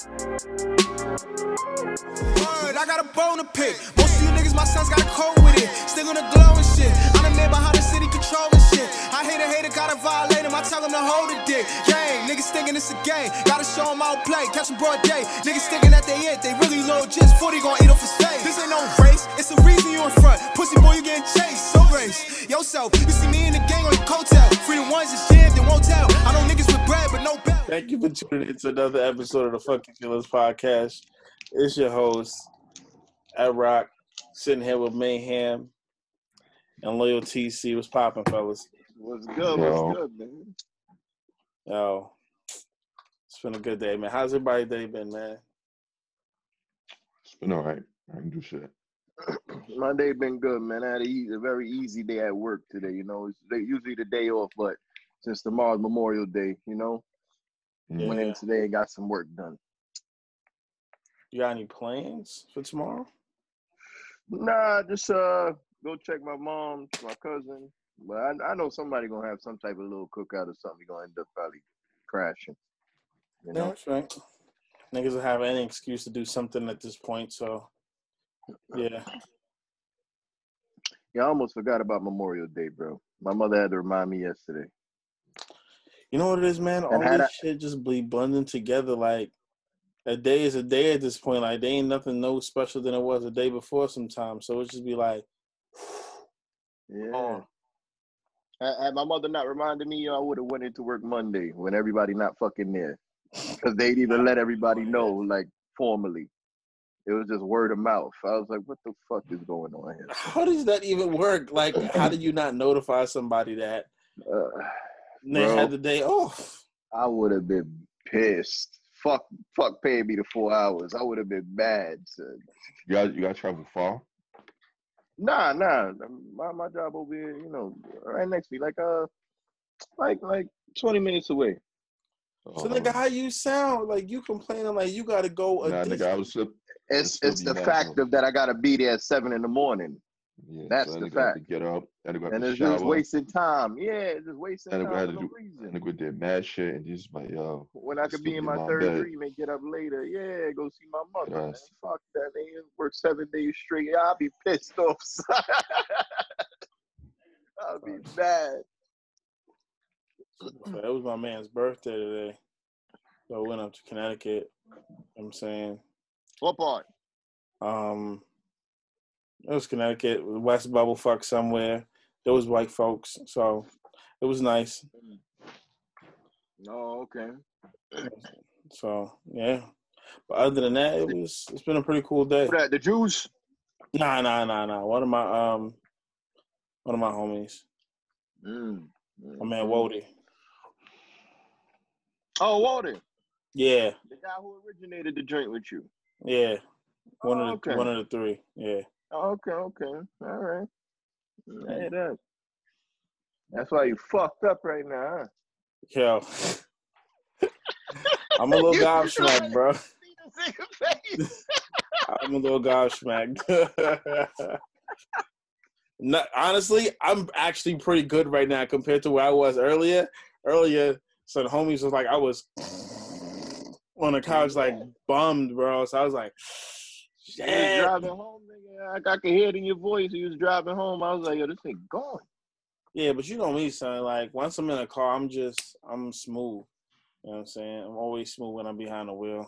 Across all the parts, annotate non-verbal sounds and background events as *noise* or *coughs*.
Word, I got a bone to pick. Most of you niggas, my sons got a cold with it. Still on the glow and shit. I'm done made behind the city controlling shit. I hate a hater, gotta violate him. I tell him to hold it dick. Gang, niggas thinking it's a game. Gotta show him out play. Catch him broad day. Niggas thinking that they it. They really low just 40 gon' eat off his face. This ain't no race. It's the reason you in front. Pussy boy, you getting chased. So race. Yourself. You see me in the gang on your coattail. Free the ones that's jammed and won't tell. I know niggas with bread, but no belt. Thank you for tuning in to another episode of the Fucking Killers Podcast. It's your host, at Rock, sitting here with Mayhem and Loyal TC. What's popping, fellas? What's good? Yo. What's good, man? Yo, it's been a good day, man. How's everybody day been, man? It's been all right. I can do shit. *clears throat* My day been good, man. I had a, a very easy day at work today. You know, it's usually the day off, but since tomorrow's Memorial Day, you know, Mm. went in today and got some work done. You got any plans for tomorrow? Nah, just uh, go check my mom, my cousin. But I, I know somebody gonna have some type of little cookout or something. You Gonna end up probably crashing. You Yeah, know, that's right. Niggas will have any excuse to do something at this point, so yeah. yeah. I almost forgot about Memorial Day, bro. My mother had to remind me yesterday. You know what it is, man? All this shit just be blending together. Like a day is a day at this point. Like they ain't nothing no special than it was a day before. Sometimes, so it just be like, Yeah. oh, Had, had my mother not reminded me, I would have went into work Monday when everybody not fucking there, because they'd even let everybody know, like formally. It was just word of mouth. I was like, "What the fuck is going on here?" how does that even work? Like, how did you not notify somebody that Uh, they Bro. had the day off? I would have been pissed. Fuck, fuck, paying me the four hours. I would have been mad. Son. You got you got travel far. Nah, nah. My my job over here, you know, right next to me, like uh, like like twenty minutes away. So, Um, nigga, how you sound? Like you complaining like you got to go nah, nigga, I was slip. It's it's the fact of that I gotta be there at seven in the morning. Yeah, That's so the that nigga had to fact. get up. That nigga and to it's just wasting time. Yeah, it's just wasting And time I had for to no do- reason. And nigga did mad shit, and just like, yo, When I I could be in my my third bed. dream and get up later, yeah, go see my mother. Man. Fuck that, nigga. Work seven days straight. Yeah, I'll be pissed off. *laughs* I'll be mad. So that was my man's birthday today. So I went up to Connecticut. You know what I'm saying, What part? um, it was Connecticut, West Bubble fuck somewhere. There was white folks, so it was nice. Oh, okay. So yeah, but other than that, it was it's been a pretty cool day. What that? The Jews? Nah, nah, nah, nah. One of my um, one of my homies, Mm. my man Wody. Oh, Walter, Yeah, the guy who originated the joint with you. yeah. One Oh, of the okay. one of the three. Yeah. Okay, okay. All right. Hey, that. That's why you fucked up right now, huh? Yo. *laughs* *laughs* I'm a little gobsmacked, bro. See the nigga face. I'm a little gobsmacked. no, honestly, I'm actually pretty good right now compared to where I was earlier. Earlier, so the homies was like, I was *sniffs* on the couch, like bummed, bro. So I was like, You was driving home, nigga. I, I could hear it in your voice. You was driving home. I was like, yo, this thing gone. Yeah, but you know me, son. Like once I'm in a car, I'm just I'm smooth. You know what I'm saying? I'm always smooth when I'm behind the wheel.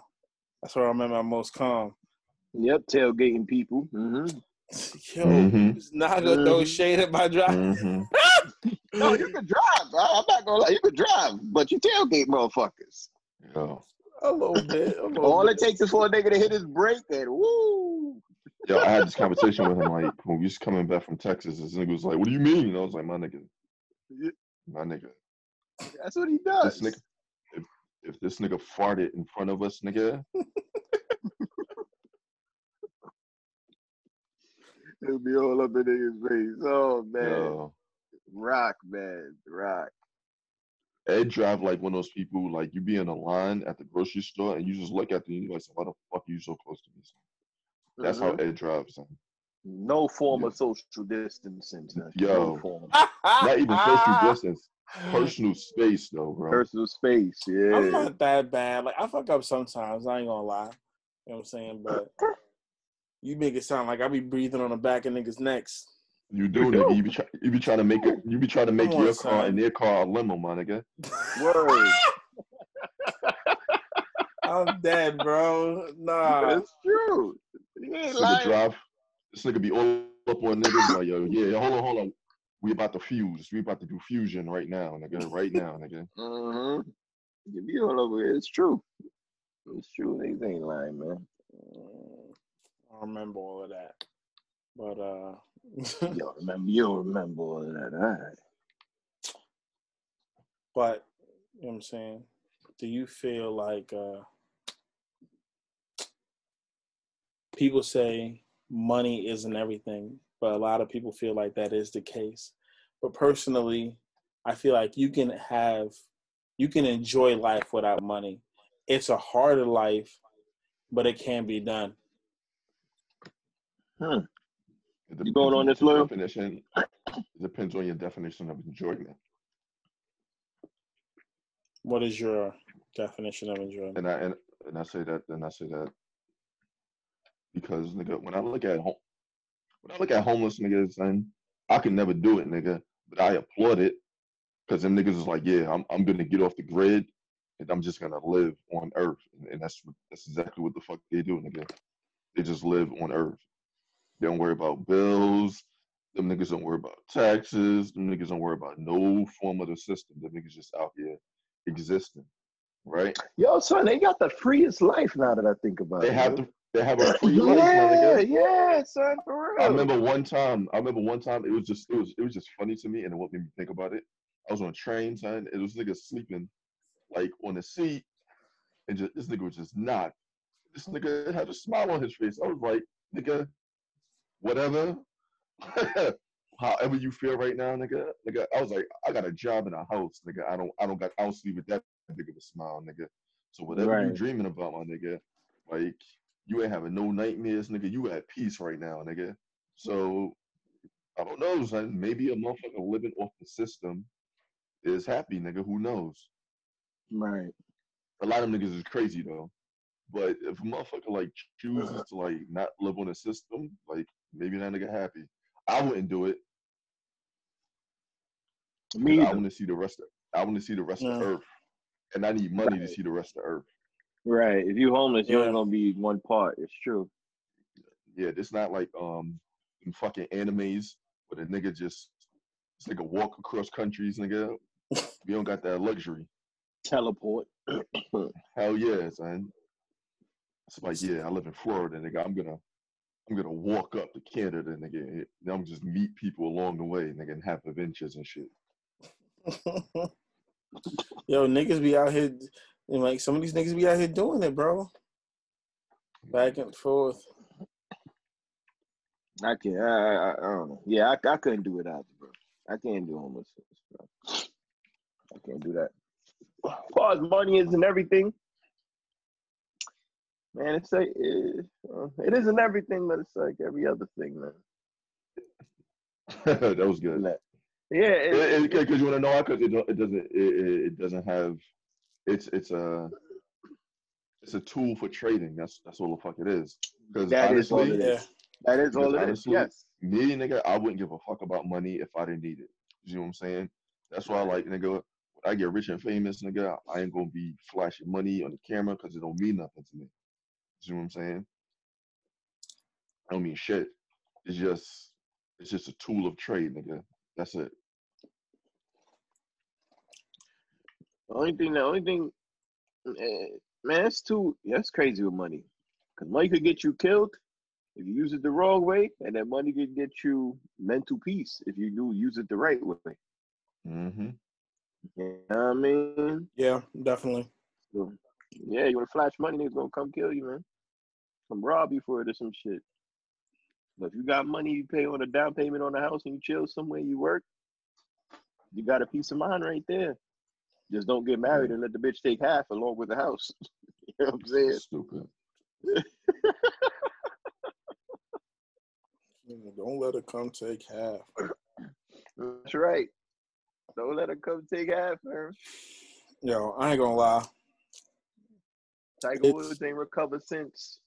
That's where I'm at my most calm. Yep, tailgating people. Mm-hmm. *laughs* Yo, Mhm. it's not gonna throw Mhm. shade at my drive. Mhm. *laughs* No, you can drive. I, I'm not gonna lie, you can drive, but you tailgate motherfuckers. Yo, A little bit. A little All bit. it takes is for a nigga to hit his brake and woo. yo, I had this conversation with him like when we was coming back from Texas. This nigga was like, "What do you mean?" And I was like, "My nigga, my nigga, That's what he does. this nigga, if, if this nigga farted in front of us, nigga, It'll be all up in niggas' face. Oh man, yo, rock, man, rock. Ed drive like one of those people like you be in a line at the grocery store and you just look at them and you like, "Why the fuck are you so close to me?" son?" That's how Mhm. Ed drives. Son. No form Yeah. of social distancing. son. Yo. No form. *laughs* Not even social *laughs* distance. Personal space, though, bro. Personal space, yeah. I'm not that bad. Like I fuck up sometimes. I ain't gonna lie. You know what I'm saying? But *laughs* you make it sound like I be breathing on the back of niggas' necks. You do, *laughs* nigga. You be, try, you be trying to make it. You be trying to make Come on, your car son. and their car a limo, my nigga. Word. *laughs* I'm dead, bro. Nah. It's true. This nigga drive. This nigga be all up on niggas like, yo, yeah, hold on, hold on. We about to fuse. We about to do fusion right now, nigga. Right now, nigga. Mm-hmm. You be all over it. It's true. It's true. Niggas ain't lying, man. Mm, I remember all of that. But uh You don't remember. You don't remember all that. All right. but you know what I'm saying? Do you feel like uh people say money isn't everything, but a lot of people feel like that is the case. But personally, I feel like you can have you can enjoy life without money. It's a harder life, but it can be done. Hmm. It You going depends on this, your Definition. It depends on your definition of enjoyment. What is your definition of enjoyment? And I and, and I say that and I say that because nigga, when I look at home, when I look at homeless niggas, and I can never do it, nigga, but I applaud it because them niggas is like, yeah, I'm I'm gonna get off the grid and I'm just gonna live on Earth, and, and that's that's exactly what the fuck they do, nigga. They just live on Earth. They don't worry about bills. Them niggas don't worry about taxes. Them niggas don't worry about no form of the system. Them niggas just out here existing, right? Yo, son, they got the freest life now that I think about They it. have yo. to. They have a *laughs* free life, my yeah, yeah, son, for real. I remember one time. I remember one time. It was just. It was. It was just funny to me, and it what made me think about it. I was on a train, son. It was niggas sleeping, like on the seat, and just this nigga was just not. This nigga had a smile on his face. I was like, nigga, whatever. *laughs* However you feel right now, nigga. Nigga, I was like, I got a job in a house, nigga. I don't. I don't got. I don't sleep with that big of a smile, nigga. So whatever you Right. dreaming about, my nigga, like you ain't having no nightmares, nigga. You at peace right now, nigga. So I don't know, son. Maybe a motherfucker living off the system is happy, nigga. Who knows? right. A lot of niggas is crazy though. But if a motherfucker like chooses uh-huh. to like not live on the system, like maybe that nigga happy. I wouldn't do it. Me I want to see the rest of I want to see the rest of Yeah. Earth, and I need money to see the rest of Earth. Right. If you homeless, you Yeah. ain't gonna be one part. It's true. Yeah, this not like um in fucking animes where the nigga just it's like a walk across countries, nigga. *laughs* we don't got that luxury. Teleport. Hell yeah, son. It's like, yeah, I live in Florida, nigga. I'm gonna I'm gonna walk up to Canada, and nigga. and I'm just meet people along the way, and nigga, and have adventures and shit. *laughs* Yo, niggas be out here, and like some of these niggas be out here doing it, bro. Back and forth. I can't. I, I, I don't know. Yeah, I, I couldn't do it either, bro. I can't do homelessness, bro. I can't do that. As far as money isn't everything, man, it's like it, uh, it isn't everything, but it's like every other thing, man. *laughs* that was good. Like, Yeah, it, Because you want to know why? Because it, it doesn't it, it it doesn't have it's it's a it's a tool for trading. That's that's all the fuck it is. Because That is all honestly, that is all because it is. honestly, Yes. me nigga, I wouldn't give a fuck about money if I didn't need it. You know what I'm saying? That's why I like nigga, when I get rich and famous, nigga, I ain't gonna be flashing money on the camera because it don't mean nothing to me. You know what I'm saying? I don't mean shit. It's just it's just a tool of trade, nigga. That's it. The only thing, the only thing, eh, man, it's too. That's crazy with money. Cause money could get you killed if you use it the wrong way, and that money could get you mental peace if you do use it the right way. Mm-hmm. You know what I mean? Yeah, definitely. So, yeah, you want to flash money, niggas gonna come kill you, man. Come rob you for it or some shit. But if you got money, you pay on a down payment on the house and you chill somewhere, you work, you got a peace of mind right there. Just don't get married and let the bitch take half along with the house. *laughs* you know what I'm saying? Stupid. *laughs* Don't let it come take half. That's right. Don't let her come take half, man. Yo, I ain't gonna lie. Tiger It's- Woods ain't recovered since.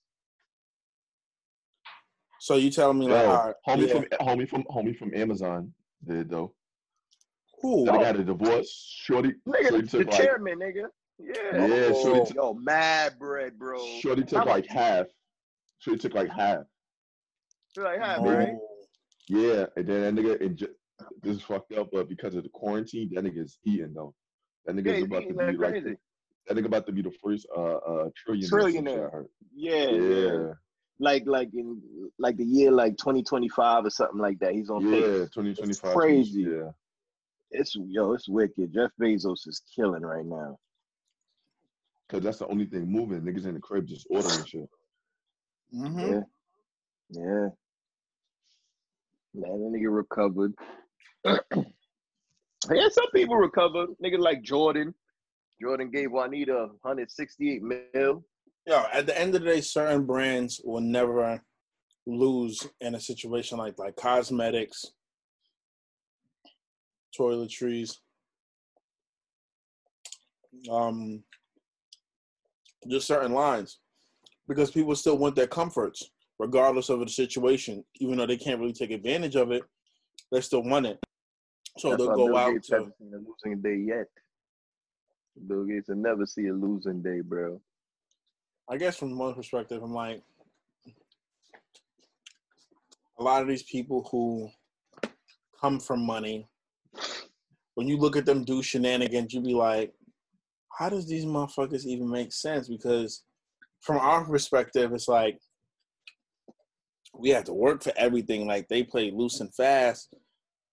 So you telling me Yo, like, all right, homie yeah. from homie from homie from Amazon did though. who? That nigga had a divorce. Shorty, Nigga, shorty the like chairman, nigga. Yeah. Yeah, shorty Oh, took- yo, mad bread, bro. Shorty took How like much? half. Shorty took like half. Like, hi, Oh, bread. Yeah, and then that nigga, it ju- this is fucked up, but because of the quarantine, that nigga is eating though. That Yeah, nigga's he's about to be like like, crazy. the, that nigga about to be the first uh uh trillionaire. Trillionaire. I heard. Yeah, yeah. Yeah, Like, like in like the year like 2025 or something like that. He's on yeah, pace. 2025. crazy. Yeah, It's yo, it's wicked. Jeff Bezos is killing right now. because that's the only thing moving. Niggas in the crib just ordering *laughs* shit. mhm. Yeah. Yeah. Man, that nigga recovered. *clears throat* yeah, some people recover. Nigga like Jordan. Jordan gave Juanita 168 mil. Yo, at the end of the day, certain brands will never lose in a situation like like cosmetics, toiletries, um, just certain lines, because people still want their comforts, regardless of the situation. Even though they can't really take advantage of it, they still want it. So That's they'll go Bill out Gates to. a losing day yet. Bill Gates will never see a losing day, bro. I guess from one perspective, I'm like, a lot of these people who come from money, when you look at them do shenanigans, you be like, how does these motherfuckers even make sense? Because from our perspective, it's like we have to work for everything. Like they play loose and fast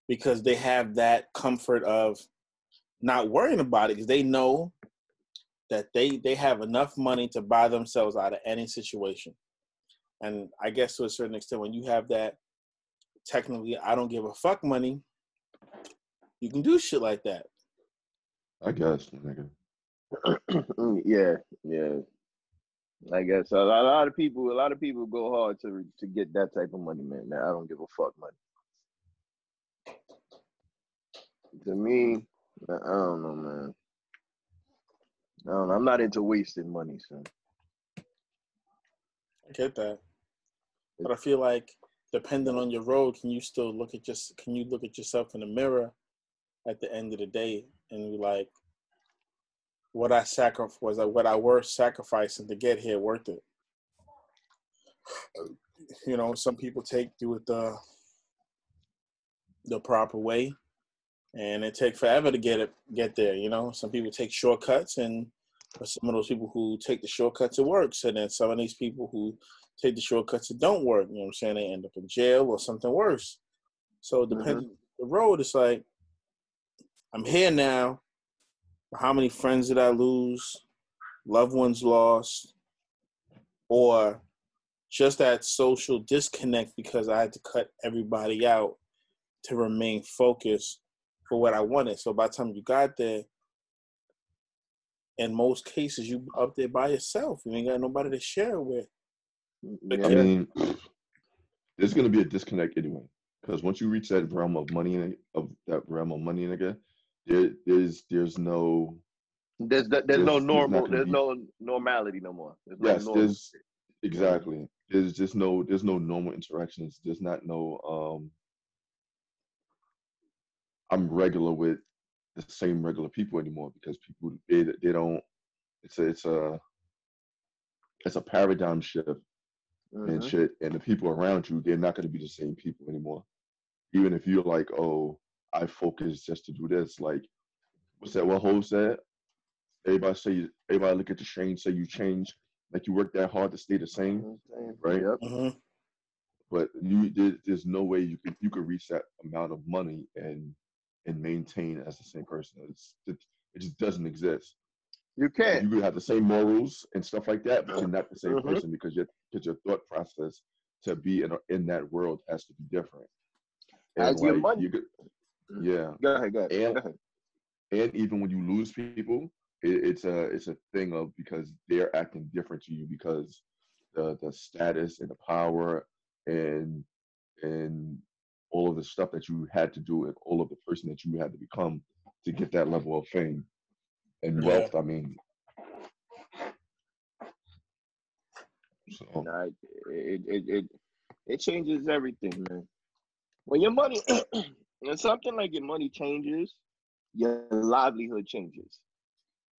because they have that comfort of not worrying about it because they know that they they have enough money to buy themselves out of any situation. And I guess to a certain extent, when you have that technically I don't give a fuck money, you can do shit like that. I guess, nigga. *clears throat* Yeah, yeah. I guess a lot, a lot of people, a lot of people go hard to to get that type of money, man. Now, I don't give a fuck money. To me, I I don't know, man. Know. I'm not into wasting money, son. I get that. But I feel like depending on your road, can you still look at just can you look at yourself in the mirror at the end of the day and be like, what I sacrificed was what I worth sacrificing to get here worth it? You know, some people take do it the the proper way, and it take forever to get it get there. You know, some people take shortcuts, and some of those people who take the shortcuts, it works, and then some of these people who take the shortcuts, it don't work. You know what I'm saying? They end up in jail or something worse. So depending mm-hmm. the road, it's like I'm here now. How many friends did I lose? Loved ones lost, or just that social disconnect because I had to cut everybody out to remain focused for what I wanted. So by the time you got there, in most cases, you up there by yourself. You ain't got nobody to share with. I mean, there's gonna be a disconnect anyway. Because once you reach that realm of money, nigga- of that realm of money, nigga, there, there's there's no There's there's, There's- no normal. There's be- no normality no more. There's no yes, normal. there's exactly there's just no there's no normal interactions. There's not no um I'm regular with the same regular people anymore because people they they don't it's a it's a it's a paradigm shift and Mhm. shit and the people around you they're not going to be the same people anymore even if you're like oh i focus just to do this like what's that what Hov said everybody say you, everybody look at the change say you change like you work that hard to stay the same Mhm. right? Yep. hmm but you there, there's no way you could you could reach that amount of money and and maintain as the same person it's it, it just doesn't exist You can't. you could have the same morals and stuff like that, but you're not the same Mhm. person because your because your thought process to be in a, in that world has to be different. As your money- you could, yeah, Go ahead. Go ahead. And- Go ahead. and even when you lose people, it, it's a it's a thing of because they're acting different to you because the the status and the power and and all of the stuff that you had to do and all of the person that you had to become to get that level of fame and Yeah. wealth. I mean, so Nah, it, it it it changes everything, man. When your money, *clears throat* when something like your money changes, your livelihood changes.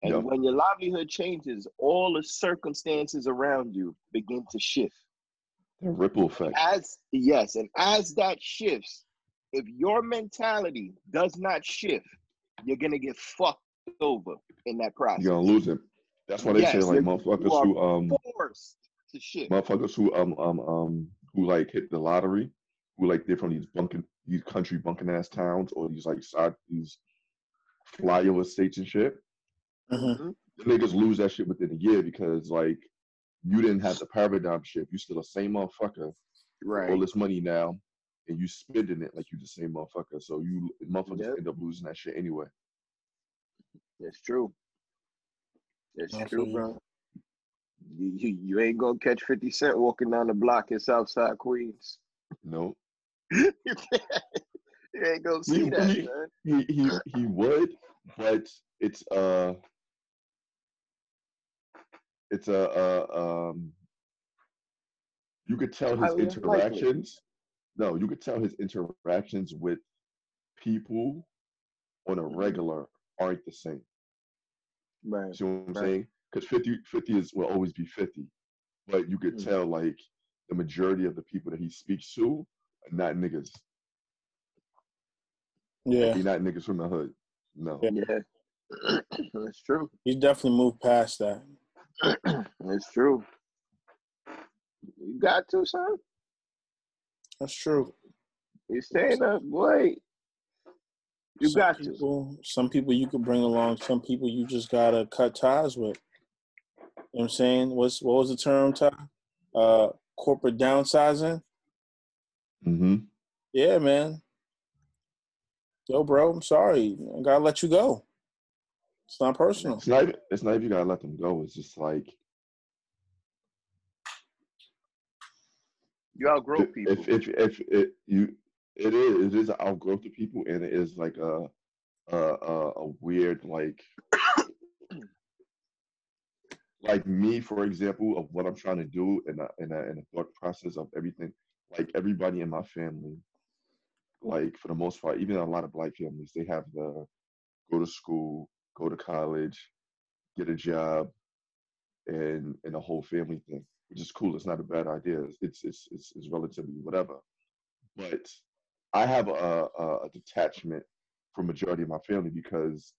And Yeah. when your livelihood changes, all the circumstances around you begin to shift. The ripple effect. As yes, and as that shifts, if your mentality does not shift, you're gonna get fucked over in that process. You're gonna lose it. That's why they say like motherfuckers who um Forced to shift. motherfuckers who um um um who like hit the lottery, who like they're from these bunking these country bunking ass towns or these like side these flyover states and shit. Mhm. Mhm. The niggas lose that shit within a year because like you didn't have the paradigm shift. You still the same motherfucker, Right. all this money now, and you spending it like you the same motherfucker. So you motherfuckers Yep. end up losing that shit anyway. That's true. That's I true, feel bro. You, you you ain't gonna catch 50 Cent walking down the block in Southside Queens. No, *laughs* you you ain't gonna see He- that, he- man. he he he would, but it's uh it's a uh, um you could tell his interactions. No, you could tell his interactions with people on a Mhm. regular aren't the same. Right. See what I'm Right. saying? Because 50, 50 is will always be 50. But you could Mhm. tell like the majority of the people that he speaks to are not niggas. Yeah, They're not niggas from the hood. No. Yeah. Yeah. *coughs* It's true. he's definitely moved past that. *clears throat* It's true. You got to, son. That's true. You staying up, boy. You some got to. Some people you could bring along. Some people you just gotta cut ties with. You know what I'm saying? What's what was the term, Ty? Uh, corporate downsizing. Mm-hmm. Yeah, man. Yo, bro, I'm sorry. I gotta let you go. It's not personal. It's not. It's not. Even you gotta let them go. It's just like You outgrow if people. if if, if it you it is it is an outgrowth of people and it is like a a a, a weird like like me for example of what I'm trying to do and in a, in a thought process of everything like everybody in my family like for the most part even a lot of black families they have the go to school go to college get a job and and the whole family thing which is cool. It's not a bad idea. It's it's it's, it's relatively whatever. But I have a, a, a detachment from majority of my family because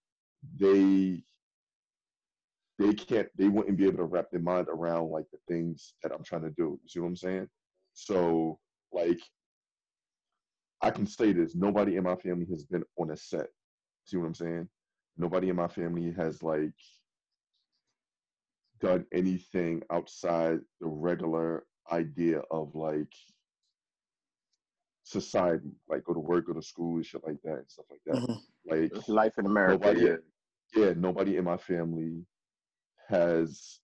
they they can't they wouldn't be able to wrap their mind around like the things that I'm trying to do. You see what I'm saying? So like I can say this, nobody in my family has been on a set. See what I'm saying? Nobody in my family has like done anything outside the regular idea of like society, like go to work, go to school, and shit like that, and stuff like that. Mhm. Like It's life in America. nobody, yeah. yeah, nobody in my family has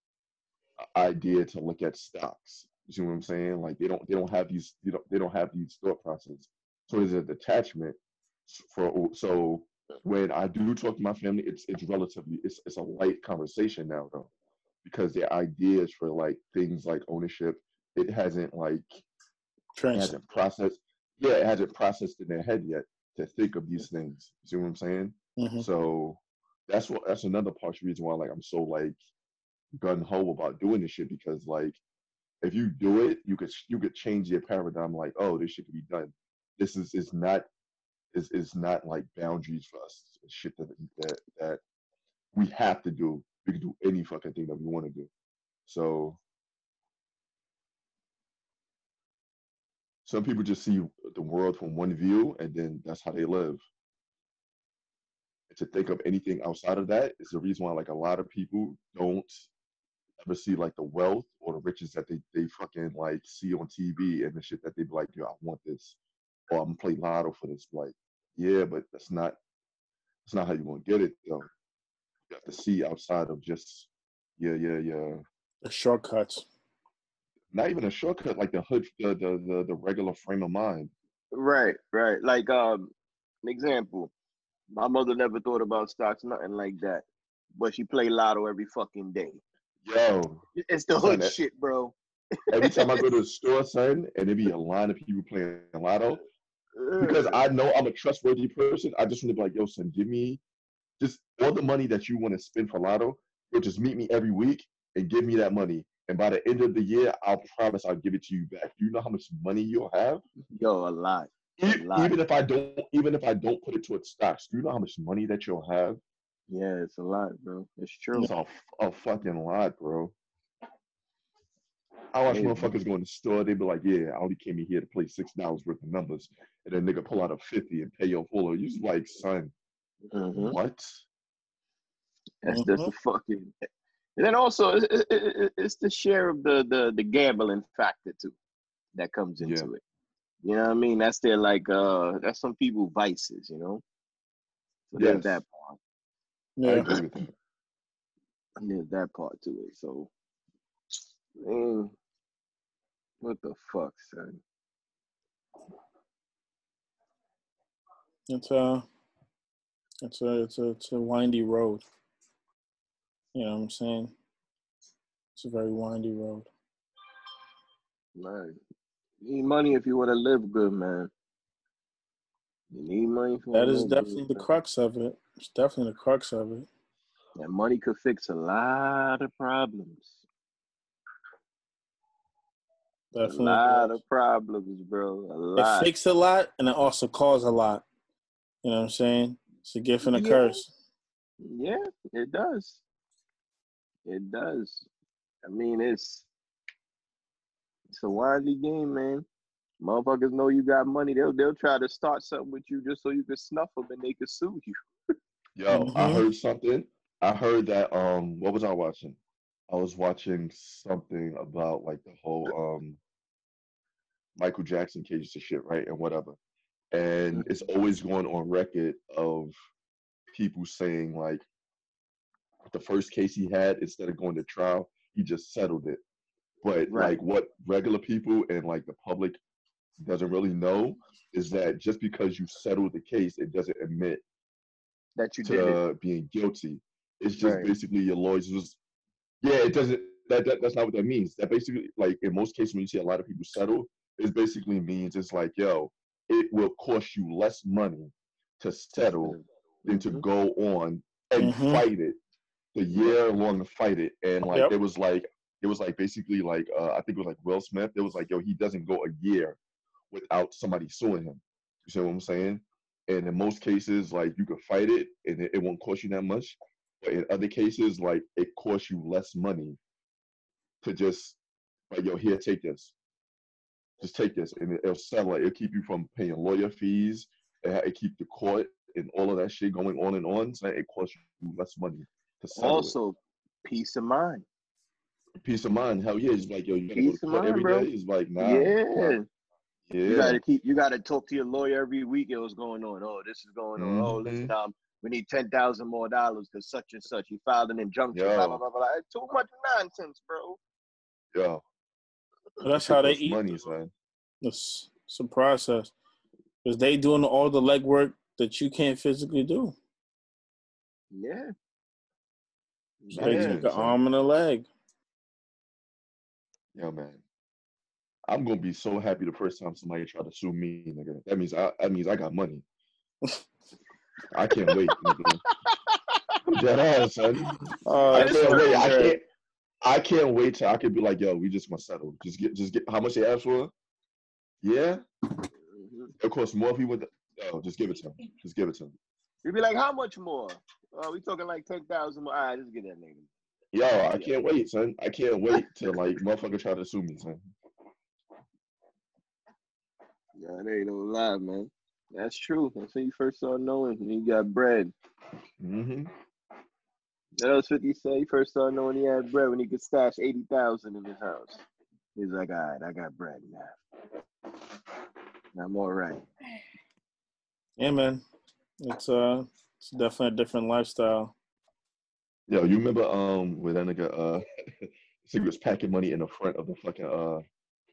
idea to look at stocks. You see what I'm saying? Like they don't, they don't have these, they don't, they don't have these thought processes. So there's a detachment for. So when I do talk to my family, it's it's relatively, it's it's a light conversation now though, because their ideas for like things like ownership, it hasn't like it hasn't processed. Yeah, it hasn't processed in their head yet to think of these things. You see what I'm saying? Mhm. So that's what that's another partial reason why like I'm so like gun ho about doing this shit because like if you do it, you could you could change your paradigm like oh this shit can be done. This is is not is is not like boundaries for us. Shit that that that we have to do. We can do any fucking thing that we want to do. So some people just see the world from one view and then that's how they live. And to think of anything outside of that is the reason why like a lot of people don't ever see like the wealth or the riches that they, they fucking like see on TV and the shit that they be like, yo, I want this. Or I'm gonna play lotto for this. Like, yeah, but that's not that's not how you're gonna get it though. You have to see outside of just yeah, yeah, yeah. The shortcuts. Not even a shortcut, like the hood the the the, the regular frame of mind. Right, right. Like um, an example. My mother never thought about stocks, nothing like that. But she play lotto every fucking day. Yo, It's the Son, hood that- shit, bro. every time I go to *laughs* the store, son, and there be a line of people playing lotto, because I know I'm a trustworthy person, I just want to be like, yo, son, give me just all the money that you want to spend for lotto. Yo, just meet me every week and give me that money. And by the end of the year, I'll promise I'll give it to you back. Do you know how much money you'll have? Yo, a lot. E- lot. Even if I don't, even if I don't put it towards stocks, do you know how much money that you'll have? Yeah, it's a lot, bro. It's true. It's a, a fucking lot, bro. I watch motherfuckers go in the store. They be like, "Yeah, I only came in here to play six dollars worth of numbers," and then nigga pull out a fifty and pay your full. You just like, son, Mhm. what? That's just a fucking. And then also, it, it, it, it's the share of the, the the gambling factor too, that comes into Yeah. it. You know what I mean? That's their like uh, that's some people vices. You know. So there's that part. I Yeah. agree with that. There's that part to it. So, man, what the fuck, son? It's a, it's a, it's a, it's a windy road. You know what I'm saying? It's a very windy road. Man, you need money if you want to live good, man. You need money That is live good, definitely the man. crux of it. It's definitely the crux of it. And money could fix a lot of problems. Definitely. a lot does. of problems, bro. A It lot. fixed a lot and it also caused a lot. You know what I'm saying? It's a gift and a Yeah. curse. Yeah, it does. It does. I mean, it's it's a windy game, man. Motherfuckers know you got money. They'll they'll try to start something with you just so you can snuff them and they can sue you. Yo, I Mhm. heard something. I heard that. Um, what was I watching? I was watching something about like the whole um Michael Jackson cases of shit, right, and whatever. And it's always going on record of people saying like the first case he had, instead of going to trial, he just settled it. But Right. like what regular people and like the public doesn't really know is that just because you settled the case, it doesn't admit That you did it. being guilty. It's just Right. basically your lawyers yeah, it doesn't that, that that's not what that means. That basically like in most cases when you see a lot of people settle, it basically means it's like, yo, it will cost you less money to settle than to Mhm. go on and Mhm. fight it the year long to fight it. And like Yep. it was like it was like basically like uh, I think it was like Will Smith. It was like, yo, he doesn't go a year without somebody suing him. You see what I'm saying? And in most cases, like you could fight it and it, it won't cost you that much. But in other cases, like it costs you less money to just like, yo, here, take this. Just take this, and it, it'll settle it. It'll keep you from paying lawyer fees. It, it keep the court and all of that shit going on and on. So it costs you less money to settle it. Also, peace of mind. Peace of mind, hell yeah. It's like, yo, you gotta go Peace to of court mind, every bro. day. It's like, nah. yeah. nah. Yeah. You gotta keep you gotta talk to your lawyer every week. It was going on. Oh, this is going on. Oh, listen, Mhm. We need ten thousand more dollars because such and such. You filed an injunction. Blah, Yo. blah, blah, blah. It's too much nonsense, bro. Yo. But that's how they eat. money, son. It's, it's a process. Because they doing all the legwork that you can't physically do. Yeah. So they Yeah, take an arm and a leg. Yo, man. I'm gonna be so happy the first time somebody try to sue me, nigga. That means I that means I got money. *laughs* I can't wait. *laughs* Dead ass, son. Oh, I that's can't wait. I can't. I can't wait till I could be like, yo, we just want to settle. Just get, just get. How much they ask for? Yeah, Mhm. of course. More if he would. Yo, just give it to him. Just give it to him. You'd be like, how much more? Oh, we talking like ten thousand more. All right, just get that nigga. Yo, I can't wait, son. I can't wait till like motherfucker try to sue me, son. Yeah, that ain't no lie, man. That's true. That's when you first started knowing when you got bread. Mm-hmm. That was 50 said he first started knowing he had bread when he could stash 80,000 in his house. He's like, all right, I got bread now. I'm all right. Yeah, man. It's uh, it's definitely a different lifestyle. Yo, you remember um when that nigga uh *laughs* this was packing money in the front of the fucking uh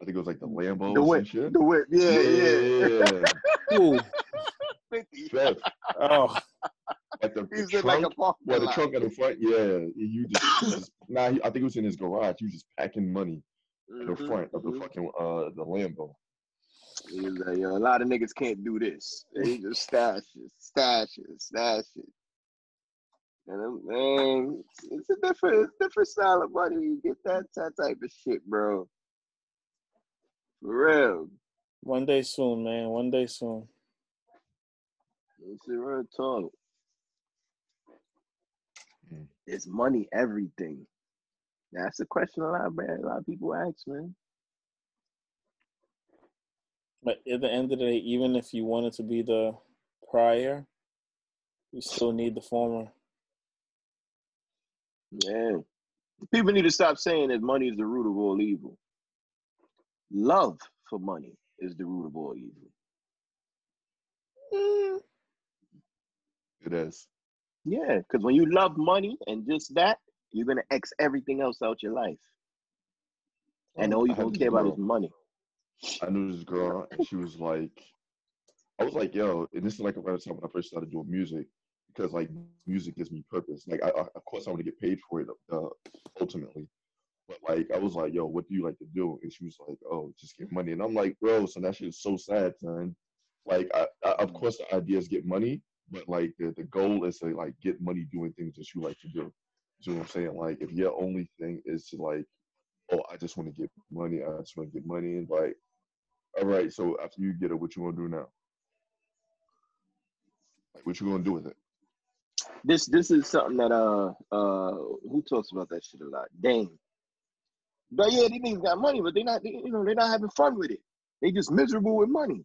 I think it was like the Lambos The whip, the whip, yeah, yeah, yeah. Ooh, 50. Fifth. oh, at the, the He's in trunk. like a parking well, the trunk at the front. Yeah, you just, just *coughs* nah. He, I think it was in his garage. You just packing money in the front of the mhm. fucking uh the Lambo. He was like, yo, a lot of niggas can't do this. They just stash it, stash it, stash it. And um, man, it's, it's a different, it's a different style of money. You get that, that type of shit, bro. For real. One day soon, man. One day soon. It's a real talk. Mm. Is money everything? That's a question a lot, man. A lot of people ask, man. But at the end of the day, even if you wanted to be the prior, you still need the former. Yeah. People need to stop saying that money is the root of all evil. Love for money is the root of all evil. Mm, It is. Yeah, because when you love money and just that, you're gonna X everything else out your life. And Um, all you're had gonna care about is money. I knew this girl, and she was like, I was like, yo, and this is like around the time when I first started doing music, because like music gives me purpose. Like, I, I of course I want to get paid for it uh, ultimately, but like I was like, yo, what do you like to do? And she was like, oh, just get money. And I'm like, bro, so that shit is so sad, son. Like, I, I, of course the idea is get money, but like the, the goal is to like get money doing things that you like to do. You know what I'm saying? Like, if your only thing is to like, oh, I just want to get money, I just want to get money, and like, all right, so after you get it, what you gonna do now? Like, what you gonna do with it? This this is something that uh uh who talks about that shit a lot? Dame. But yeah, these niggas got money, but they not they, you know they're not having fun with it. They just miserable with money.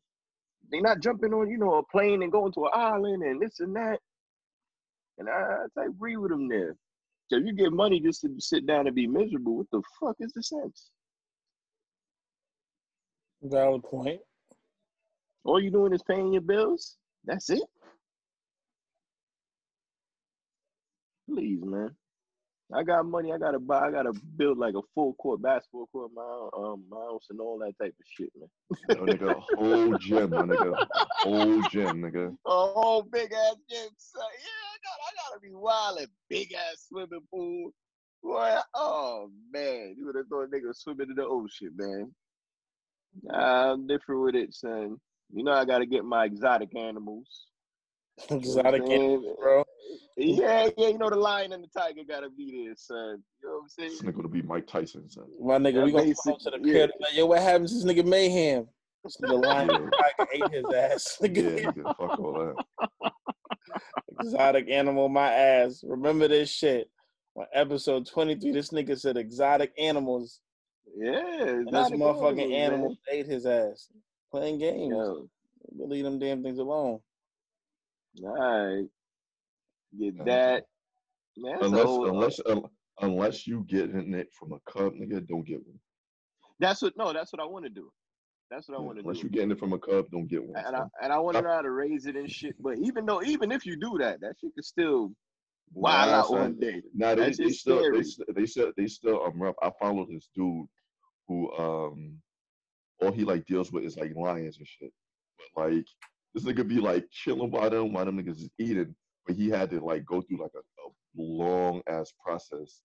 They not jumping on you know a plane and going to an island and this and that. And I, I agree with them there. So if you get money just to sit down and be miserable, what the fuck is the sense? valid point. All you doing is paying your bills. That's it. Please, man. I got money. I gotta buy. I gotta build like a full court basketball court, my um, my house and all that type of shit, man. Yo, nigga, a whole *laughs* gym, my nigga, a whole gym, nigga. A whole big ass gym. son. Yeah, I gotta, I gotta be wild and big ass swimming pool. Boy, oh man, you would have thought a nigga was swimming in the ocean, man. Nah, I'm different with it, son. You know I gotta get my exotic animals. You know what Exotic I'm animals, bro. Yeah, yeah, you know the lion and the tiger gotta be there, son. You know what I'm saying? This saying? nigga gonna be Mike Tyson, son. My nigga, Yeah, we gonna basic- come to the yeah. crib. Like, yo, what happens? to This nigga mayhem. This nigga lion Yeah. tiger ate his ass. *laughs* Yeah, Nigga, nigga, fuck all that. exotic animal, my ass. Remember this shit. On episode twenty three, this nigga said exotic animals, Yeah, and this exotic motherfucking animals, animal ate his ass. Playing games. Yo, Leave them damn things alone. All right. Get that. Man, Unless, unless, un- unless you getting it from a cub, nigga, don't get one. that's what no, that's what I want to do. That's what I Yeah, want to Unless do. you getting it from a cub, don't get one. and I and I want to know how to raise it and shit. But even though, even if you do that, that shit could still wild Nah, out one day. Nah, they, they still scary. they, they still they still um rough. I follow this dude who um all he like deals with is like lions and shit. But like this nigga be like chilling by them while them niggas is eating, but he had to like go through like a, a long ass process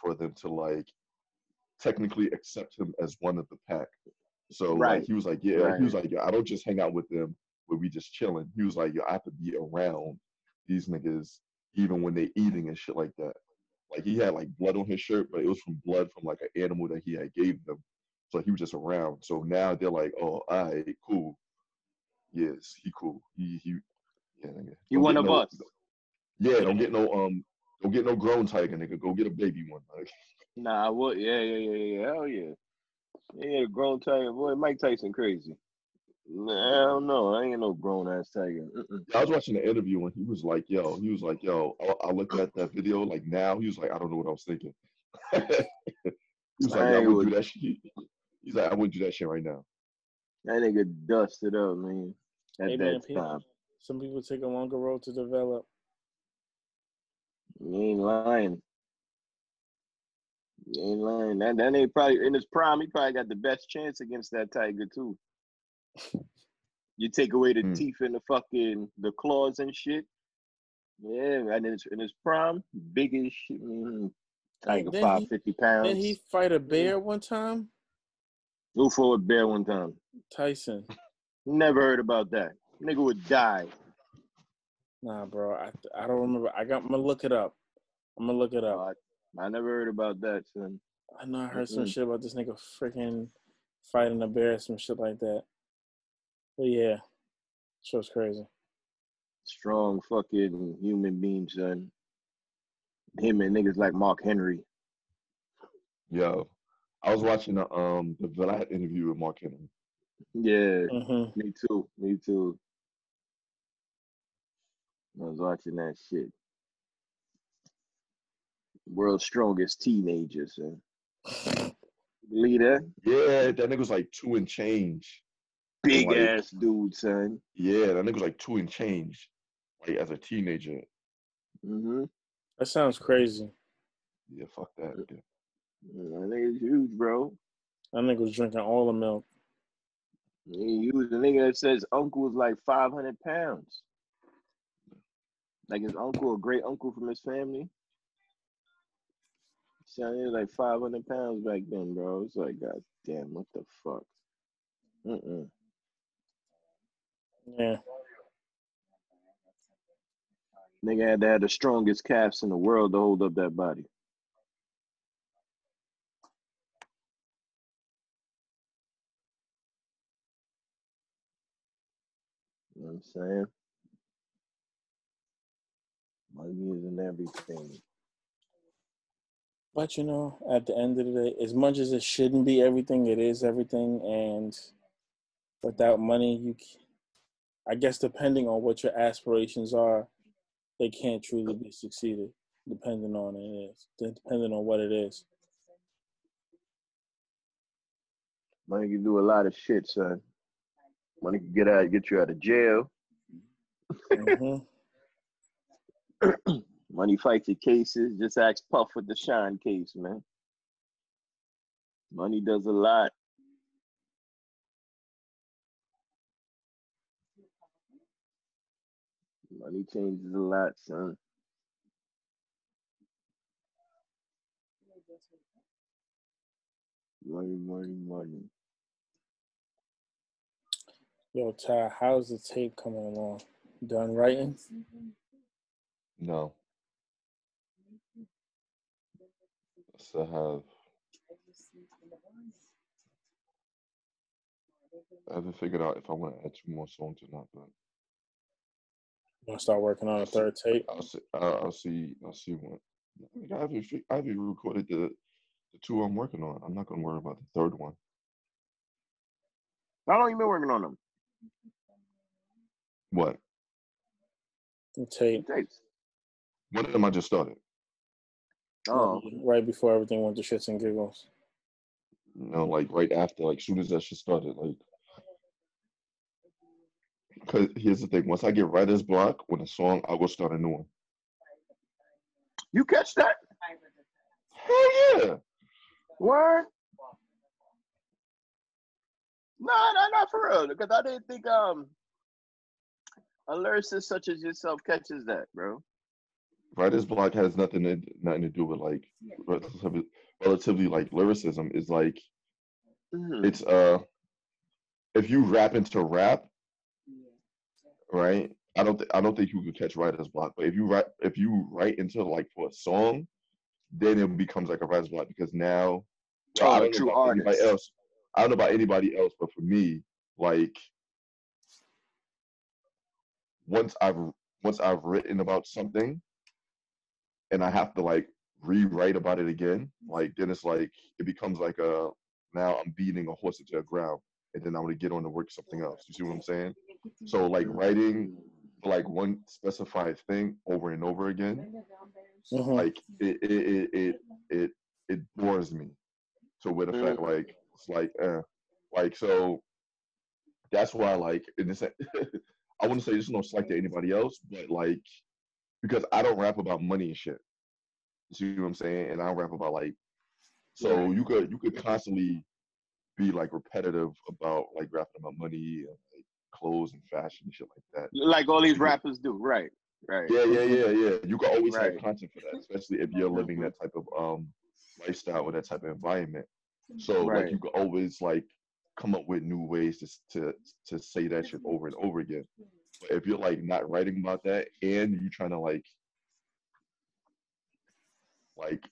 for them to like technically accept him as one of the pack. So Right. like he was like, yeah, Right. he was like, yeah, I don't just hang out with them where we just chilling. He was like, yo, I have to be around these niggas even when they eating and shit like that. Like he had like blood on his shirt, but it was from blood from like an animal that he had gave them. So he was just around. So now they're like, oh, all right, cool. Yes, he cool. He he yeah, nigga. You one of no- us. Yeah, don't get no um don't get no grown tiger, nigga. Go get a baby one. Like, Nah, I would. Yeah, yeah, yeah, yeah. Hell yeah. Yeah, grown tiger. Boy, Mike Tyson crazy. Nah, I don't know. I ain't no grown ass tiger. Mm-mm. I was watching the interview and he was like, yo, he was like, yo, I, I looked at that video like now. He was like, I don't know what I was thinking. *laughs* he was like, I I wouldn't would- do that shit. He's like, I wouldn't do that shit right now. That nigga dusted up, man. At Hey, that man, people- time. Some people take a longer road to develop. You ain't lying. You ain't lying. That that ain't probably in his prime. He probably got the best chance against that tiger too. *laughs* You take away the Hmm. teeth and the fucking the claws and shit. Yeah, and in his, in his prime, biggest shit, mm, Tiger, Didn't five he- fifty pounds. Did he fight a bear one time? Flew for a bear one time. Tyson. Never heard about that. Nigga would die. Nah, bro. I I don't remember. I got. I'm gonna look it up. I'm gonna look it up. Uh, I never heard about that, son. I know I heard some Mm-mm. shit about this nigga freaking fighting a bear, some shit like that. But yeah, show's crazy. Strong fucking human being, son. Him and niggas like Mark Henry. Yo, I was watching the um the Vlad interview with Mark Henry. Yeah, hmm me too. Me too. I was watching that shit. World's strongest teenagers son. *laughs* Believe that? Yeah, that nigga was like two and change. Big Like- ass dude, son. Yeah, that nigga was like two and change, like as a teenager. Mm-hmm. That sounds crazy. Yeah, fuck that. Nigga. That nigga's huge, bro. That nigga was drinking all the milk. He was the nigga that says uncle was like 500 pounds. Like his uncle, a great uncle from his family. Sounded like 500 pounds back then, bro. It's like, God damn, what the fuck? Mm-mm. Yeah. Nigga had to have the strongest calves in the world to hold up that body. You know what I'm saying? Money isn't everything. But you know, at the end of the day, as much as it shouldn't be everything, it is everything. And without money, you, I guess, depending on what your aspirations are, they can't truly be succeeded. Depending on it is, depending on what it is. Money can do a lot of shit, son. Money can get out, get you out of jail. hmm Money fights your cases. Just ask Puff with the Shyne case, man. Money does a lot. Money changes a lot, son. Money, money, money. Yo, Ty, how's the tape coming along? Done writing? No. I still have. I haven't figured out if I want to add two more songs or not, but You want to start working on a third tape? I'll see. I'll, I'll see. I'll see what. I haven't. I haven't recorded the the two I'm working on. I'm not gonna worry about the third one. How long you been working on them? What? The tape Tapes. One of them I just started. Oh, right before everything went to shits and giggles. No, like right after, like soon as that shit started, like. Cause here's the thing: once I get writer's block with a song, I will start a new one. you catch that? Hell yeah! Word? No, no, not for real. Because I didn't think um a lyricist such as yourself catches that, bro. Writer's block has nothing to nothing to do with like relatively, relatively like lyricism. Is like Mhm. it's uh if you rap into rap, right? I don't th- I don't think you could catch writer's block. But if you write if you write into like for a song, then it becomes like a writer's block because now well, Oh, I a don't know true anybody artist. else. I don't know about anybody else, but for me, like once I've once I've written about something and I have to like rewrite about it again, like then it's like it becomes like a now I'm beating a horse into the ground and then I'm gonna get on to work something else. You see what I'm saying? So like writing like one specified thing over and over again, Mhm. like it it it it it, it bores me. So with the fact like like uh like so that's why like in this *laughs* I wouldn't say this is no slight to anybody else, but like because I don't rap about money and shit. You see what I'm saying? And I don't rap about like so you could you could constantly be like repetitive about like rapping about money and like clothes and fashion and shit like that. Like all these rappers do, right? right. Yeah, yeah, yeah, yeah. You can always Right. have content for that, especially if you're living that type of um lifestyle or that type of environment. So like you can always like come up with new ways to to to say that shit over and over again. But if you're like not writing about that and you're trying to like like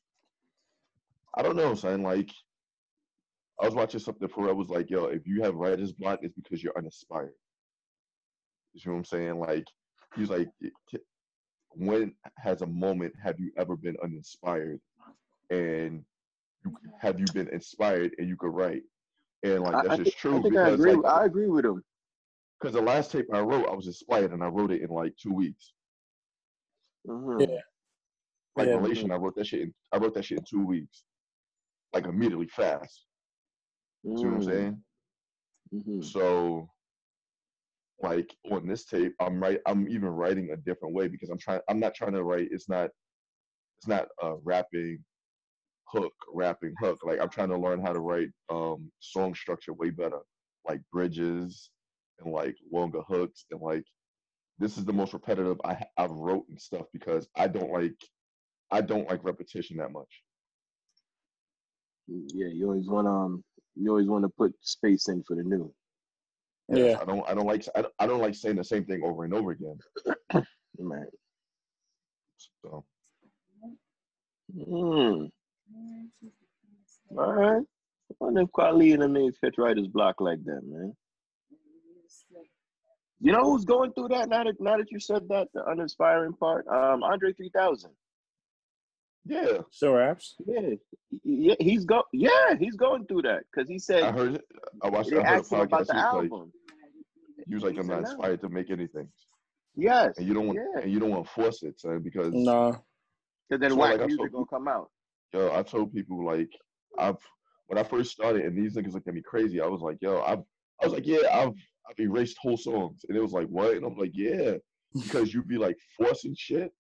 I don't know, son. Like I was watching something Pharrell was like, yo, if you have writer's block, it's because you're uninspired. You know what I'm saying? Like he's like when has a moment have you ever been uninspired and you, have you been inspired and you could write and like that's I just think, true I think I agree. like I agree with him. because the last tape I wrote I was inspired and I wrote it in like two weeks Mhm. Yeah. like Yeah. relation I wrote that shit in, I wrote that shit in two weeks like immediately fast you see what I'm Mm. saying Mhm. so like on this tape i'm right i'm even writing a different way because i'm trying i'm not trying to write it's not it's not a rapping hook rapping hook like i'm trying to learn how to write um song structure way better like bridges and like longer hooks and like this is the most repetitive I I've wrote and stuff because i don't like i don't like repetition that much Yeah, you always want um, you always want to put space in for the new. Yes, Yeah. i don't i don't like I don't, I don't like saying the same thing over and over again *coughs* Right. so Hmm. All right. I wonder if Kweli and them niggas catch writer's block like that, man. You know who's going through that now that now that you said that the uninspiring part? Um, Andre three thousand. yeah Still raps. Yeah, yeah, he's go. Yeah, he's going through that because he said i said heard it i watched they i heard a asked him about the he was like album. He was like, I'm not inspired to make anything, Yes, and you don't want, yeah, and you don't want to force it, son, because No. because then So, whack like music gonna come out. Yo, I told people like, I've when I first started, and these niggas looked at me crazy. I was like, yo, I've, I was like, yeah, I've, I've erased whole songs, and it was like, what? And I'm like, yeah, *laughs* because you'd be like forcing shit,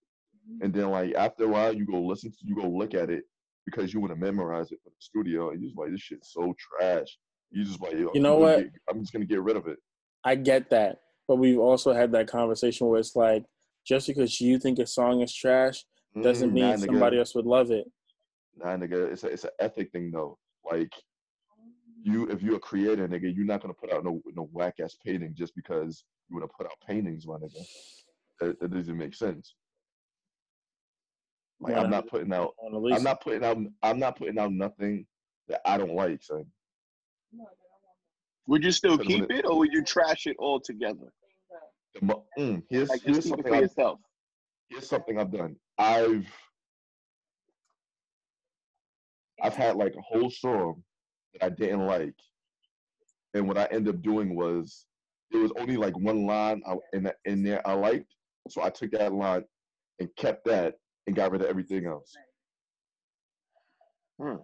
and then like after a while, you go listen, to, you go look at it because you want to memorize it for the studio, and you're just like, this shit's so trash. You just like, yo, You know I'm what? get- I'm just gonna get rid of it. I get that, but we've also had that conversation where it's like, just because you think a song is trash doesn't Mm, mean nah, nigga. somebody else would love it. Nah, nigga, it's a it's an ethic thing though. Like you, if you're a creator, nigga, you're not gonna put out no no whack ass painting just because you wanna put out paintings, my nigga. That, that doesn't make sense. Like I'm not putting out, on the least. I'm not putting out, I'm not putting out nothing that I don't like, son. Would you still keep it- it or would you trash it all together? mm, here's Like here's just keep it something I've, yourself. here's something I've done. I've I've had like a whole song that I didn't like, and what I ended up doing was there was only like one line in in there I liked, so I took that line and kept that and got rid of everything else. Hmm.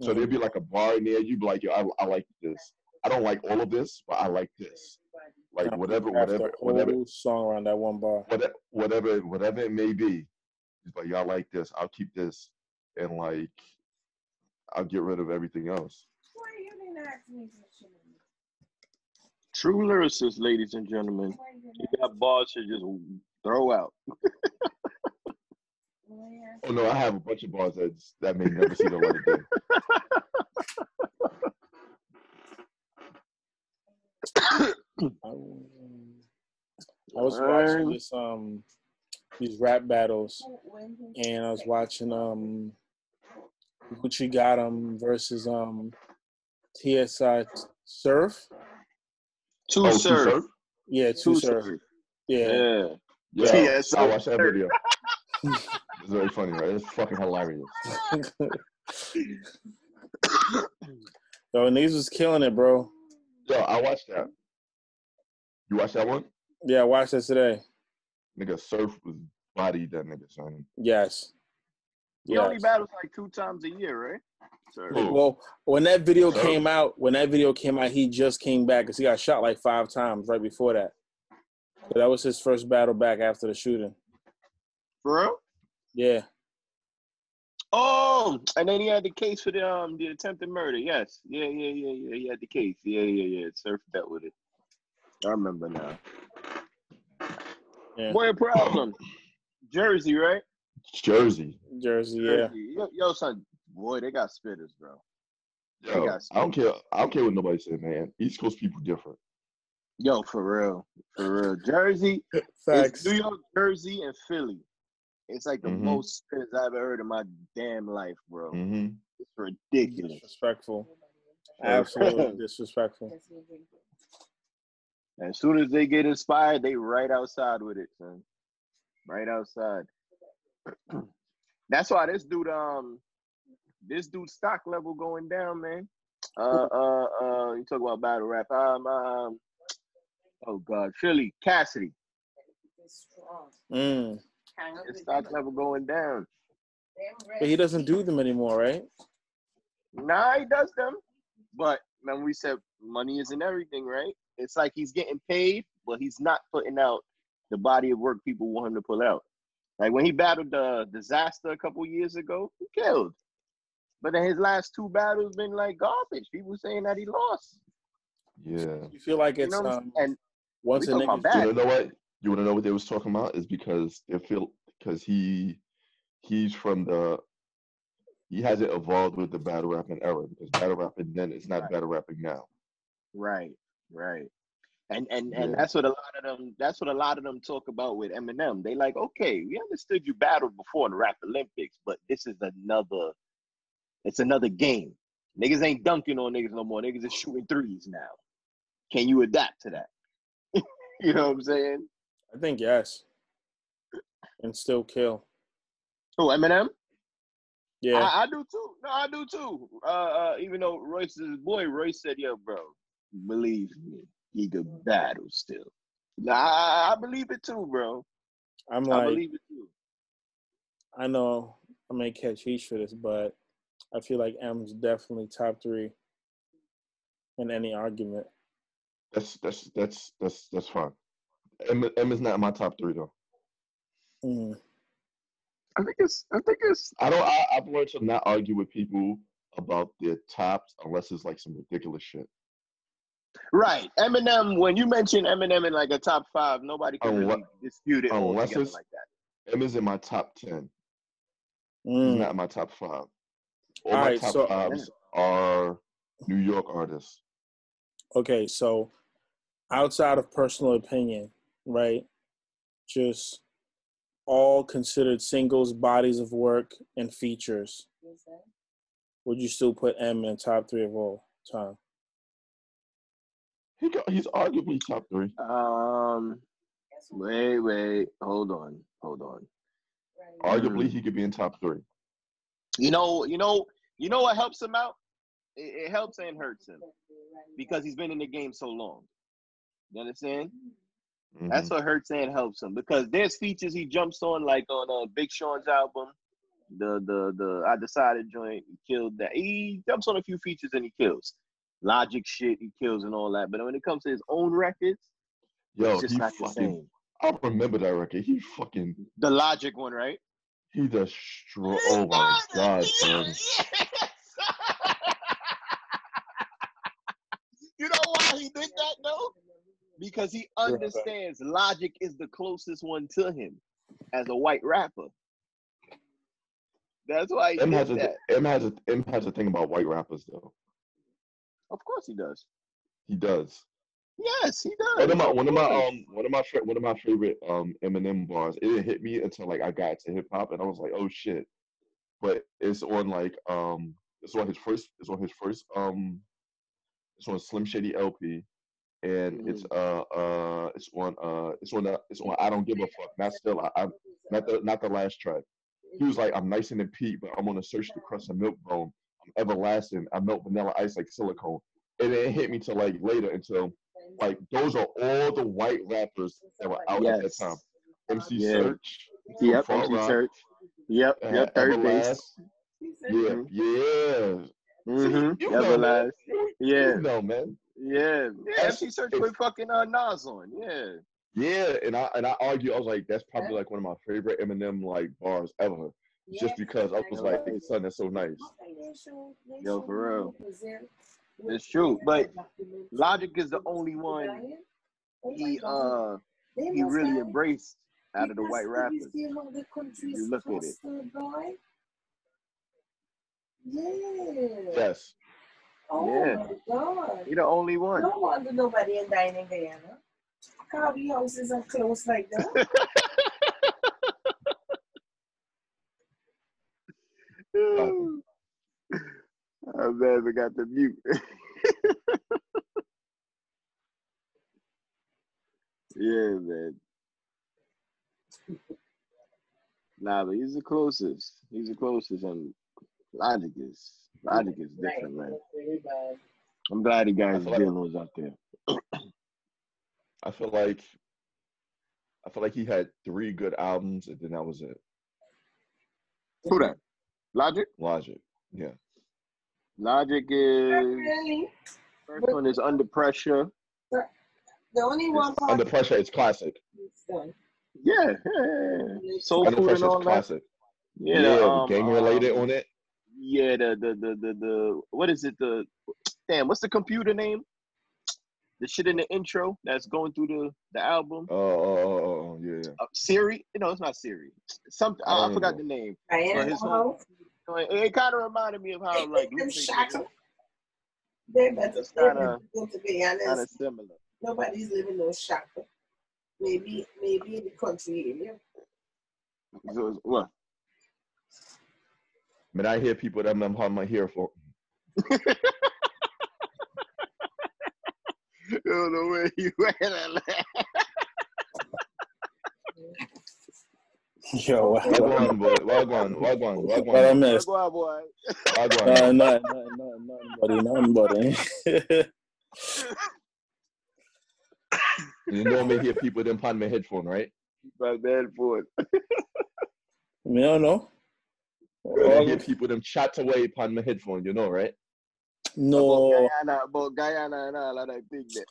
So there'd be like a bar in there. You'd be like, yo, I, I like this. I don't like all of this, but I like this. Like whatever, whatever, whatever, song around that one bar. whatever, whatever, whatever it may be. Like, y'all like this. I'll keep this, and like, I'll get rid of everything else. True lyricist, ladies and gentlemen. You got bars to just throw out. Oh no, I have a bunch of bars that that may never see the light of day. I, *laughs* I was watching this um these rap battles, and I was watching um Gucci Got 'em versus um Tsu Surf. Two Oh, Two serve. Surf? Yeah, two Tsu Surf. serve. Yeah. Yeah. Yeah, Yes, I watched that video. *laughs* It's very funny, right? It's fucking hilarious. *laughs* Yo, and these was killing it, bro. Yo, I watched that. You watched that one? Yeah, I watched that today. Nigga, Surf was bodied that nigga, son. Yes. He only battles like two times a year, right? Sir. Who? Well, when that video So- came out, when that video came out, he just came back because he got shot like five times right before that. So that was his first battle back after the shooting. For real? Yeah. Oh, and then he had the case for the um the attempted murder. Yes, yeah, yeah, yeah, yeah. He had the case. Yeah, yeah, yeah. Surf dealt with it. I remember now. Yeah. Boy, a problem. Jersey, right? Jersey. Jersey, yeah. Jersey. Yo, yo, son, boy, they got spitters, bro. They Yo, got I don't care. I don't care what nobody said, man. East Coast people different. Yo, for real, for real. Jersey, Facts. it's New York, Jersey, and Philly. It's like the Mhm. most spitters I've ever heard in my damn life, bro. hmm It's ridiculous. Disrespectful. Absolutely disrespectful. As soon as they get inspired, they right outside with it, son. Right outside. *clears throat* That's why this dude, um, this dude stock level going down, man. Uh, uh, uh, you talk about battle rap. Um, um, oh God, Philly Cassidy. Mm. His stock level going down. But he doesn't do them anymore, right? Nah, he does them. But man, we said money isn't everything, right? It's like he's getting paid, but he's not putting out the body of work people want him to pull out. Like when he battled the Dizaster a couple years ago, he killed. But then his last two battles been like garbage. People saying that he lost. Yeah. You feel like You it's know um. And once we a nigga bad. You wanna know what? You wanna know what they was talking about? Is because they feel because he he's from the he hasn't evolved with the battle rapping era because battle rapping then is not Right. battle rapping now. Right, right. And and and Yeah. that's what a lot of them that's what a lot of them talk about with Eminem. They like, okay, we understood you battled before in the rap Olympics, but this is another it's another game. Niggas ain't dunking on niggas no more. Niggas is shooting threes now. Can you adapt to that? *laughs* you know what I'm saying? I think yes. And still kill. Oh, Eminem? Yeah. I, I do too. No, I do too. Uh, uh, even though Royce's boy Royce said, "Yo, bro, believe me, he could battle still." Nah, I, I believe it too, bro. I'm like, I like believe it too. I know I may catch heat for this, but I feel like M's definitely top three in any argument. That's that's that's that's that's fine. M, M is not in my top three though. Mm. I think it's. I think it's. I don't. I, I've learned to not argue with people about their tops unless it's like some ridiculous shit. Right, Eminem. When you mention Eminem in like a top five, nobody can Unle- really dispute it all unless together it's- like that. M is in my top ten. Mm. not in my top five. All All my right, top so- fives are New York artists. Okay, so outside of personal opinion, right? Just all considered singles, bodies of work, and features. Would you still put M in top three of all time? He got, he's arguably top three. Um, wait, wait, hold on, hold on. Arguably, Mm. he could be in top three. You know, you know, you know what helps him out? It, it helps and hurts him because he's been in the game so long. You understand? Mhm. That's what hurts and helps him because there's features he jumps on, like on uh, Big Sean's album, the the the I decided joint. He killed that. He jumps on a few features and he kills. Logic shit, he kills and all that. But when it comes to his own records, Yo, it's just not the same. I remember that record. He fucking. The Logic one, right? He destroyed. Oh my god, son. *laughs* you know why he did that though? Because he understands Logic is the closest one to him as a white rapper. That's why he M did has a that. M has a M has a thing about white rappers though. Of course he does. He does. Yes, he does. One of my one of my um one of my one of my favorite um Eminem bars. It didn't hit me until like I got to hip hop and I was like, oh shit. But it's on like um it's on his first it's on his first um it's on Slim Shady LP and it's uh uh it's on uh it's on the it's on I don't give a fuck. Not still I, I not the not the last track. He was like, I'm nice and Pete, but I'm gonna search the crust of milk bone. I'm everlasting. I melt vanilla ice like silicone. And it didn't hit me till like later until like those are all the white rappers that were out at that time. MC Yeah. Serch. Yep, MC Rock, Serch. Yep, uh, yep, third base. Yeah, yeah. Mm-hmm. you. Everlast. You, Yeah. you know, man. Yeah. Yeah, MC Serch put fucking uh, Nas on. Yeah. Yeah, and I and I argue, I was like, that's probably like one of my favorite Eminem like bars ever. Just because I was like, son, that's so nice. Yo, for real. It's true. But Logic is the only one he uh he really embraced out of the white you rappers. see how the country You look at it. fostered. Yeah. Yes. Oh Yeah. my God. He the only one. No wonder nobody in dining Guyana. Coffee houses are closed like that. *laughs* I man forgot to mute. *laughs* yeah, man. Nah, but he's the closest. He's the closest, and Logic is Logic is different, man. I'm glad the guys I feel like- was out there. I feel like I feel like he had three good albums and then that was it. Who that? Logic. Logic. Yeah. Logic is really. first one is under pressure. The only one part Under pressure, it's classic. is. Yeah, yeah, yeah. soul Under food pressure, and all it's that. classic. Yeah, Yeah, the, the um, gang related um, on it. Yeah, the, the the the the what is it? The damn, what's the computer name? The shit in the intro that's going through the the album. Oh, oh, oh, oh, oh, yeah, yeah. Uh, Siri? No, it's not Siri. Something I I, I forgot know. the name. Diana But his whole- House, It, it kind of reminded me of how like them Lupe shackles. They better It's they kinda- better to Guyana. kind of similar. Nobody's living no shackle. Maybe maybe in the country area. So it's- what? I mean, I hear people that I'm on my ear for. I don't know where you *laughs* at. *laughs* *laughs* Yo, what, Wagwan, boy. Wagwan, wagwan, what I wagwan, missed? Boy, boy. wagwan. No, no, no, no, nothing, buddy, nothing, buddy. You normally hear people them on my headphone, right? Back there for it. I mean, I don't know. I hear people them chat away upon my headphone, you know, right? No, Guyana, about Guyana and all of that thing there.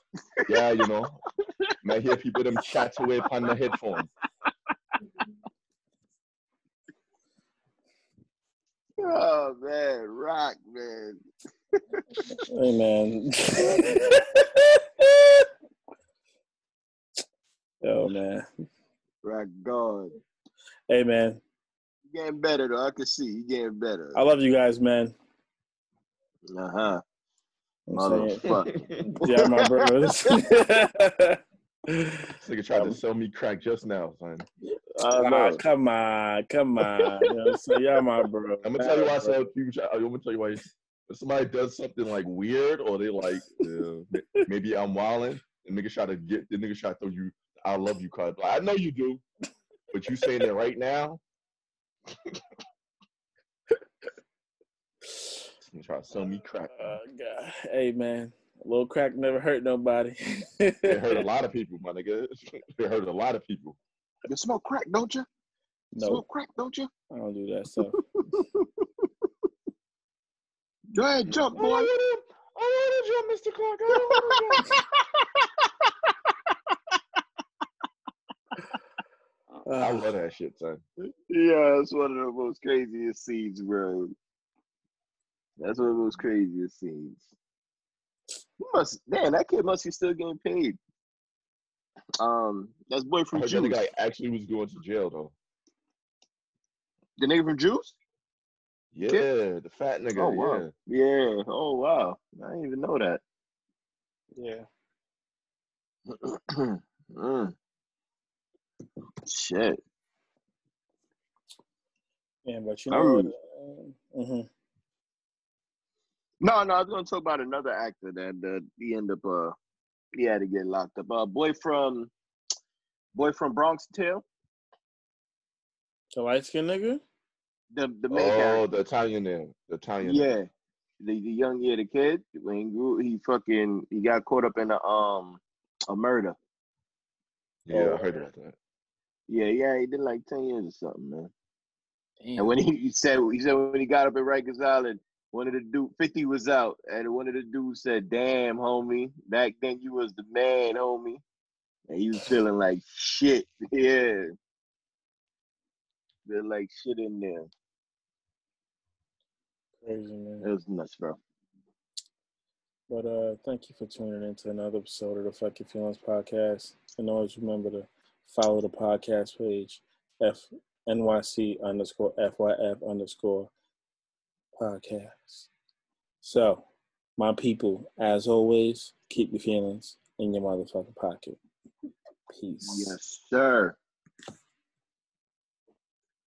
Yeah, you know. *laughs* I hear people them chat away upon my headphone. Oh man, rock man. hey man. Yo *laughs* man. Rock God. Hey man. You getting better though. I can see you getting better. I love you guys, man. Uh huh. Motherfucker. *laughs* Yeah, my brothers. *laughs* This nigga tried to sell me crack just now, son. I Ah, come on, come on. You know what Yeah, my bro. *laughs* I'm gonna tell you why I sell people. crack. I'm gonna tell you why. If somebody does something like weird, or they like, uh, maybe I'm wilding, the nigga try to get the nigga try to throw you. I love you card. Like, I know you do, but you saying it right now. *laughs* You try to sell me crack. Oh God. Hey man, a little crack never hurt nobody. *laughs* It hurt a lot of people, my nigga. *laughs* It hurt a lot of people. You smoke crack, don't you? no, Smoke crack, don't you? I don't do that stuff. *laughs* Go ahead, jump, boy. I want to jump, Mr. Clark. I don't want to jump. I Uh, love that shit, son. Yeah, it's one of the most craziest scenes, bro. That's one of the most craziest scenes. He must, man, that kid must be still getting paid. Um, that's boy I from heard that Juice. guy actually was going to jail though. The nigga from Juice? Yeah, the fat nigga. Oh wow. Yeah. Oh wow. I didn't even know that. yeah. *clears throat* mm. Shit. Yeah, but you I know what? remember- Uh, mhm. No, no, I was gonna talk about another actor that that he ended up uh he had to get locked up. Uh boy from boy from Bronx Tale, The light skinned nigga? the the main Oh, character. the Italian there. The Italian. Yeah. The the young yeah, the kid, when he grew he fucking he got caught up in a um a murder. Yeah, Oh. I heard about that. Yeah, yeah, he did like ten years or something, man. Damn. And when he, he said he said when he got up at Rikers Island, one of the dude fifty was out, and one of the dudes said, "Damn, homie, back then you was the man, homie." And he was feeling like shit. *laughs* Yeah, feel like shit in there. Crazy, man. It was nuts, bro. But uh, thank you for tuning in to another episode of the Fuck Your Feelings podcast. And always remember to follow the podcast page, F NYC underscore FYF underscore podcast. So, my people, as always, keep your feelings in your motherfucking pocket. Peace. Yes, sir.